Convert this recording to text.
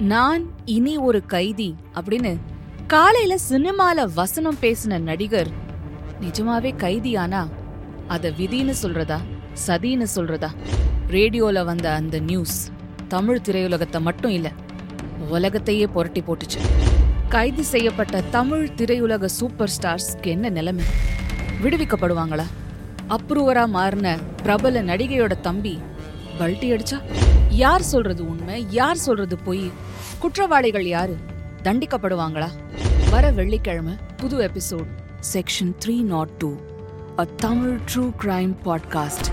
நான் இனி ஒரு கைதி அப்படின்னு காலையில சினிமால வசனம் பேசின நடிகர் நிஜமாவே கைதியானா? அத விதின்னு சொல்றதா? சதின்னு சொல்றதா? ரேடியோல வந்த அந்த நியூஸ் தமிழ் திரையுலகத்தை மட்டும் இல்ல உலகத்தையே புரட்டி போட்டுச்சு. கைது செய்யப்பட்ட தமிழ் திரையுலக சூப்பர் ஸ்டார்ஸ்க்கு என்ன நிலைமை? விடுவிக்கப்படுவாங்களா? அப்ரூவரா மாறின பிரபல நடிகையோட தம்பி பல்ட்டி அடிச்சா? யார் சொல்றது உண்மை? யார் சொல்றது பொய்? குற்றவாளிகள் யாரு? தண்டிக்கப்படுவாங்களா? வர வெள்ளிக்கிழமை புது episode section three not two a Tamil true crime podcast